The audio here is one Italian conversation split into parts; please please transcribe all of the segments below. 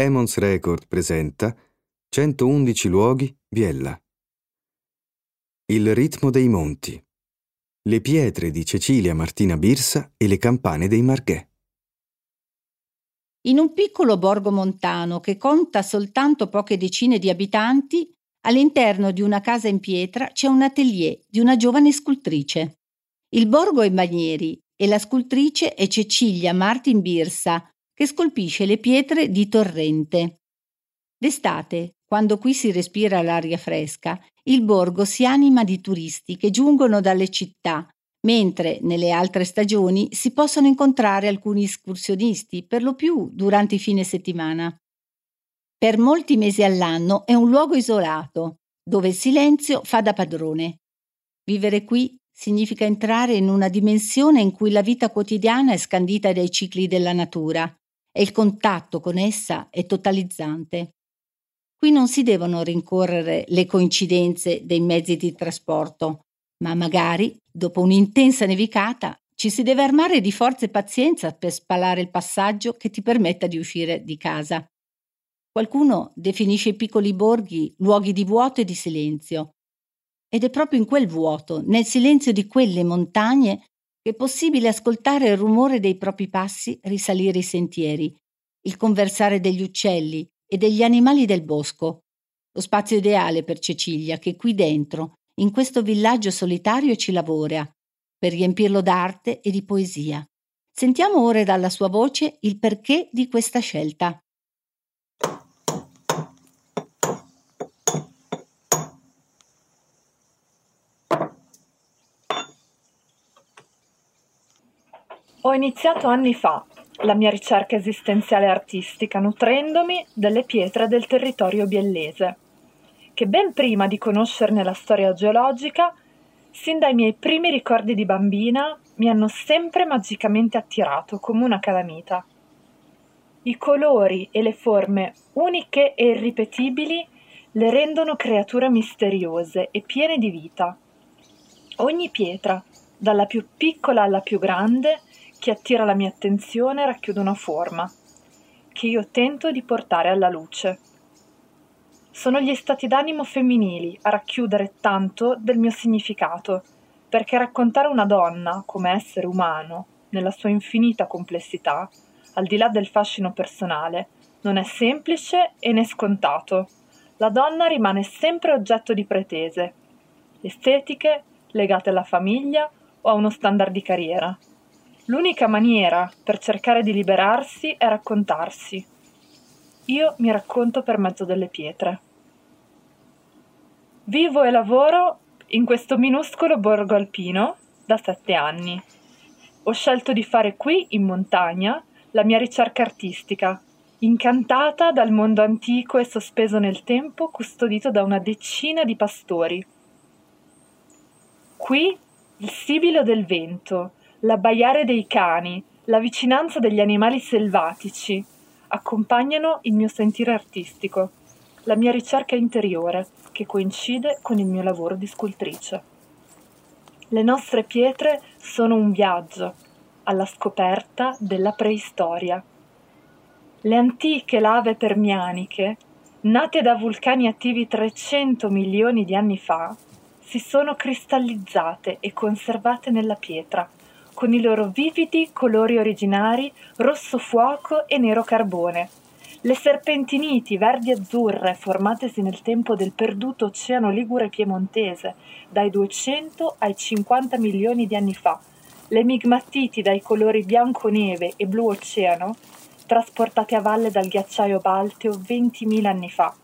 Emons Record presenta 111 luoghi Biella. Il ritmo dei monti. Le pietre di Cecilia Martina Birsa e le campane dei Marghè. In un piccolo borgo montano che conta soltanto poche decine di abitanti, all'interno di una casa in pietra c'è un atelier di una giovane scultrice. Il borgo è Bagneri e la scultrice è Cecilia Martin Birsa, che scolpisce le pietre di torrente. D'estate, quando qui si respira l'aria fresca, il borgo si anima di turisti che giungono dalle città, mentre nelle altre stagioni si possono incontrare alcuni escursionisti, per lo più durante i fine settimana. Per molti mesi all'anno è un luogo isolato, dove il silenzio fa da padrone. Vivere qui significa entrare in una dimensione in cui la vita quotidiana è scandita dai cicli della natura e il contatto con essa è totalizzante. Qui non si devono rincorrere le coincidenze dei mezzi di trasporto, ma magari, dopo un'intensa nevicata, ci si deve armare di forza e pazienza per spalare il passaggio che ti permetta di uscire di casa. Qualcuno definisce i piccoli borghi luoghi di vuoto e di silenzio. Ed è proprio in quel vuoto, nel silenzio di quelle montagne, è possibile ascoltare il rumore dei propri passi risalire i sentieri, il conversare degli uccelli e degli animali del bosco. Lo spazio ideale per Cecilia che qui dentro, in questo villaggio solitario, ci lavora, per riempirlo d'arte e di poesia. Sentiamo ora dalla sua voce il perché di questa scelta. Ho iniziato anni fa la mia ricerca esistenziale artistica nutrendomi delle pietre del territorio biellese, che ben prima di conoscerne la storia geologica, sin dai miei primi ricordi di bambina, mi hanno sempre magicamente attirato come una calamita. I colori e le forme uniche e irripetibili le rendono creature misteriose e piene di vita. Ogni pietra, dalla più piccola alla più grande, che attira la mia attenzione racchiude una forma, che io tento di portare alla luce. Sono gli stati d'animo femminili a racchiudere tanto del mio significato, perché raccontare una donna come essere umano, nella sua infinita complessità, al di là del fascino personale, non è semplice e né scontato. La donna rimane sempre oggetto di pretese, estetiche, legate alla famiglia o a uno standard di carriera. L'unica maniera per cercare di liberarsi è raccontarsi. Io mi racconto per mezzo delle pietre. Vivo e lavoro in questo minuscolo borgo alpino da sette anni. Ho scelto di fare qui, in montagna, la mia ricerca artistica, incantata dal mondo antico e sospeso nel tempo, custodito da una decina di pastori. Qui il sibilo del vento, l'abbaiare dei cani, la vicinanza degli animali selvatici accompagnano il mio sentire artistico, la mia ricerca interiore che coincide con il mio lavoro di scultrice. Le nostre pietre sono un viaggio alla scoperta della preistoria. Le antiche lave permianiche, nate da vulcani attivi 300 milioni di anni fa, si sono cristallizzate e conservate nella pietra con i loro vividi colori originari rosso fuoco e nero carbone. Le serpentiniti verdi-azzurre formatesi nel tempo del perduto oceano ligure piemontese, dai 200 ai 50 milioni di anni fa. Le migmatiti dai colori bianco-neve e blu-oceano, trasportate a valle dal ghiacciaio balteo 20.000 anni fa.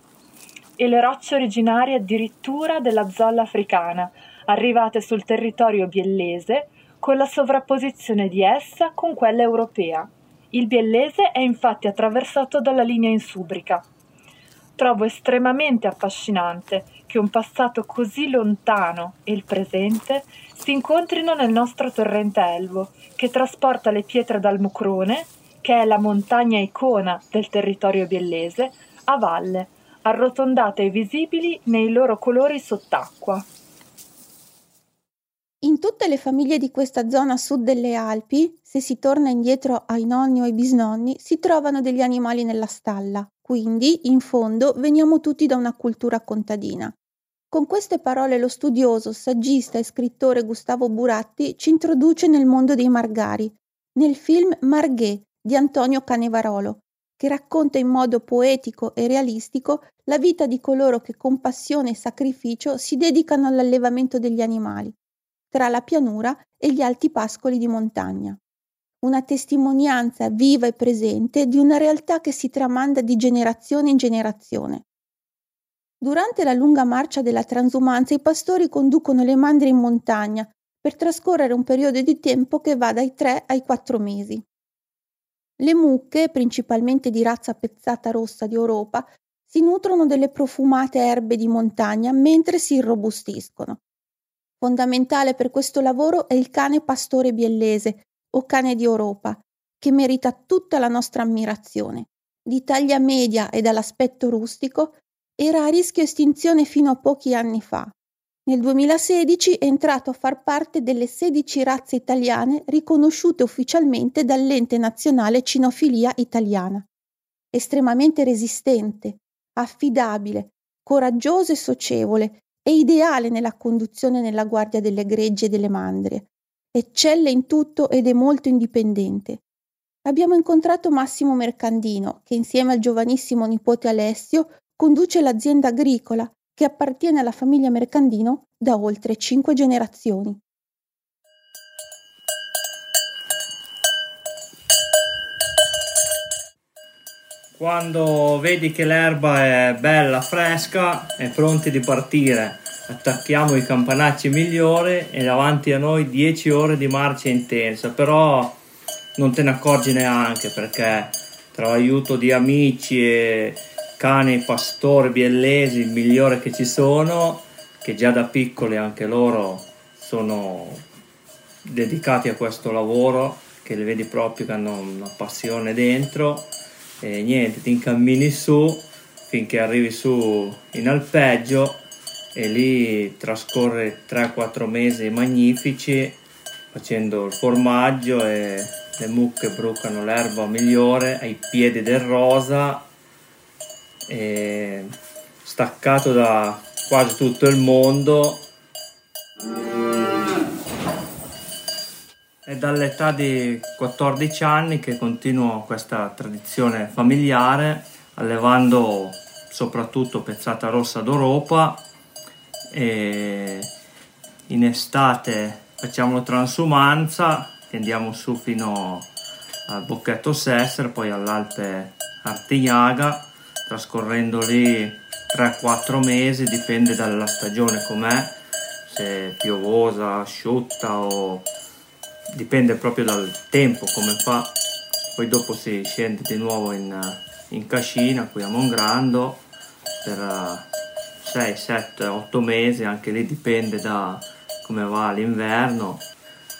E le rocce originarie addirittura della zolla africana, arrivate sul territorio biellese con la sovrapposizione di essa con quella europea. Il biellese è infatti attraversato dalla linea insubrica. Trovo estremamente affascinante che un passato così lontano e il presente si incontrino nel nostro torrente Elvo, che trasporta le pietre dal Mucrone, che è la montagna icona del territorio biellese, a valle, arrotondate e visibili nei loro colori sott'acqua. In tutte le famiglie di questa zona sud delle Alpi, se si torna indietro ai nonni o ai bisnonni, si trovano degli animali nella stalla, quindi, in fondo, veniamo tutti da una cultura contadina. Con queste parole lo studioso, saggista e scrittore Gustavo Buratti ci introduce nel mondo dei margari, nel film Marghè di Antonio Canevarolo, che racconta in modo poetico e realistico la vita di coloro che con passione e sacrificio si dedicano all'allevamento degli animali, tra la pianura e gli alti pascoli di montagna. Una testimonianza viva e presente di una realtà che si tramanda di generazione in generazione. Durante la lunga marcia della transumanza i pastori conducono le mandrie in montagna per trascorrere un periodo di tempo che va dai 3 ai 4 mesi. Le mucche, principalmente di razza pezzata rossa di Europa, si nutrono delle profumate erbe di montagna mentre si irrobustiscono. Fondamentale per questo lavoro è il cane pastore biellese o cane di Europa, che merita tutta la nostra ammirazione. Di taglia media e dall'aspetto rustico, era a rischio estinzione fino a pochi anni fa. Nel 2016 è entrato a far parte delle 16 razze italiane riconosciute ufficialmente dall'Ente Nazionale Cinofilia Italiana. Estremamente resistente, affidabile, coraggioso e socievole, è ideale nella conduzione nella guardia delle greggi e delle mandrie. Eccelle in tutto ed è molto indipendente. Abbiamo incontrato Massimo Mercandino, che insieme al giovanissimo nipote Alessio conduce l'azienda agricola che appartiene alla famiglia Mercandino da oltre cinque generazioni. Quando vedi che l'erba è bella, fresca, è pronti di partire. Attacchiamo i campanacci migliori e davanti a noi 10 ore di marcia intensa, però non te ne accorgi neanche perché tra l'aiuto di amici e cani pastori biellesi, il migliore che ci sono, che già da piccoli anche loro sono dedicati a questo lavoro, che li vedi proprio che hanno una passione dentro e niente, ti incammini su finché arrivi su in alpeggio e lì trascorre 3-4 mesi magnifici facendo il formaggio e le mucche brucano l'erba migliore ai piedi del rosa staccato da quasi tutto il mondo è dall'età di 14 anni che continuo questa tradizione familiare allevando soprattutto pezzata rossa d'Europa e in estate facciamo transumanza che andiamo su fino al Bocchetto Sesser poi all'Alpe Artignaga trascorrendo lì 3-4 mesi, dipende dalla stagione com'è, se piovosa, asciutta o dipende proprio dal tempo come fa. Poi dopo si scende di nuovo in, in cascina qui a Mongrando per 6, 7, 8 mesi, anche lì dipende da come va l'inverno.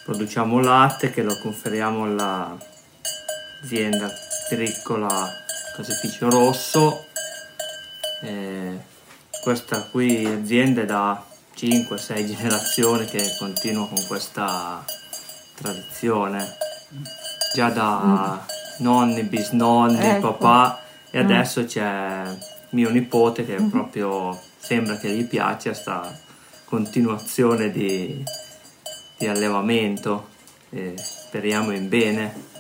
Produciamo latte che lo conferiamo all'azienda agricola caseificio rosso eh, questa qui azienda è da 5-6 generazioni che continua con questa tradizione già da mm. nonni, bisnonni, ecco. papà e adesso mm. c'è mio nipote che mm. proprio sembra che gli piaccia sta continuazione di, di allevamento e speriamo in bene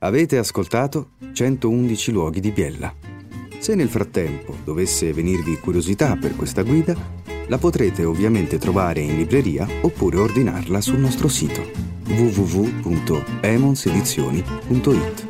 Avete ascoltato 111 luoghi di Biella. Se nel frattempo dovesse venirvi curiosità per questa guida, la potrete ovviamente trovare in libreria oppure ordinarla sul nostro sito www.emonsedizioni.it.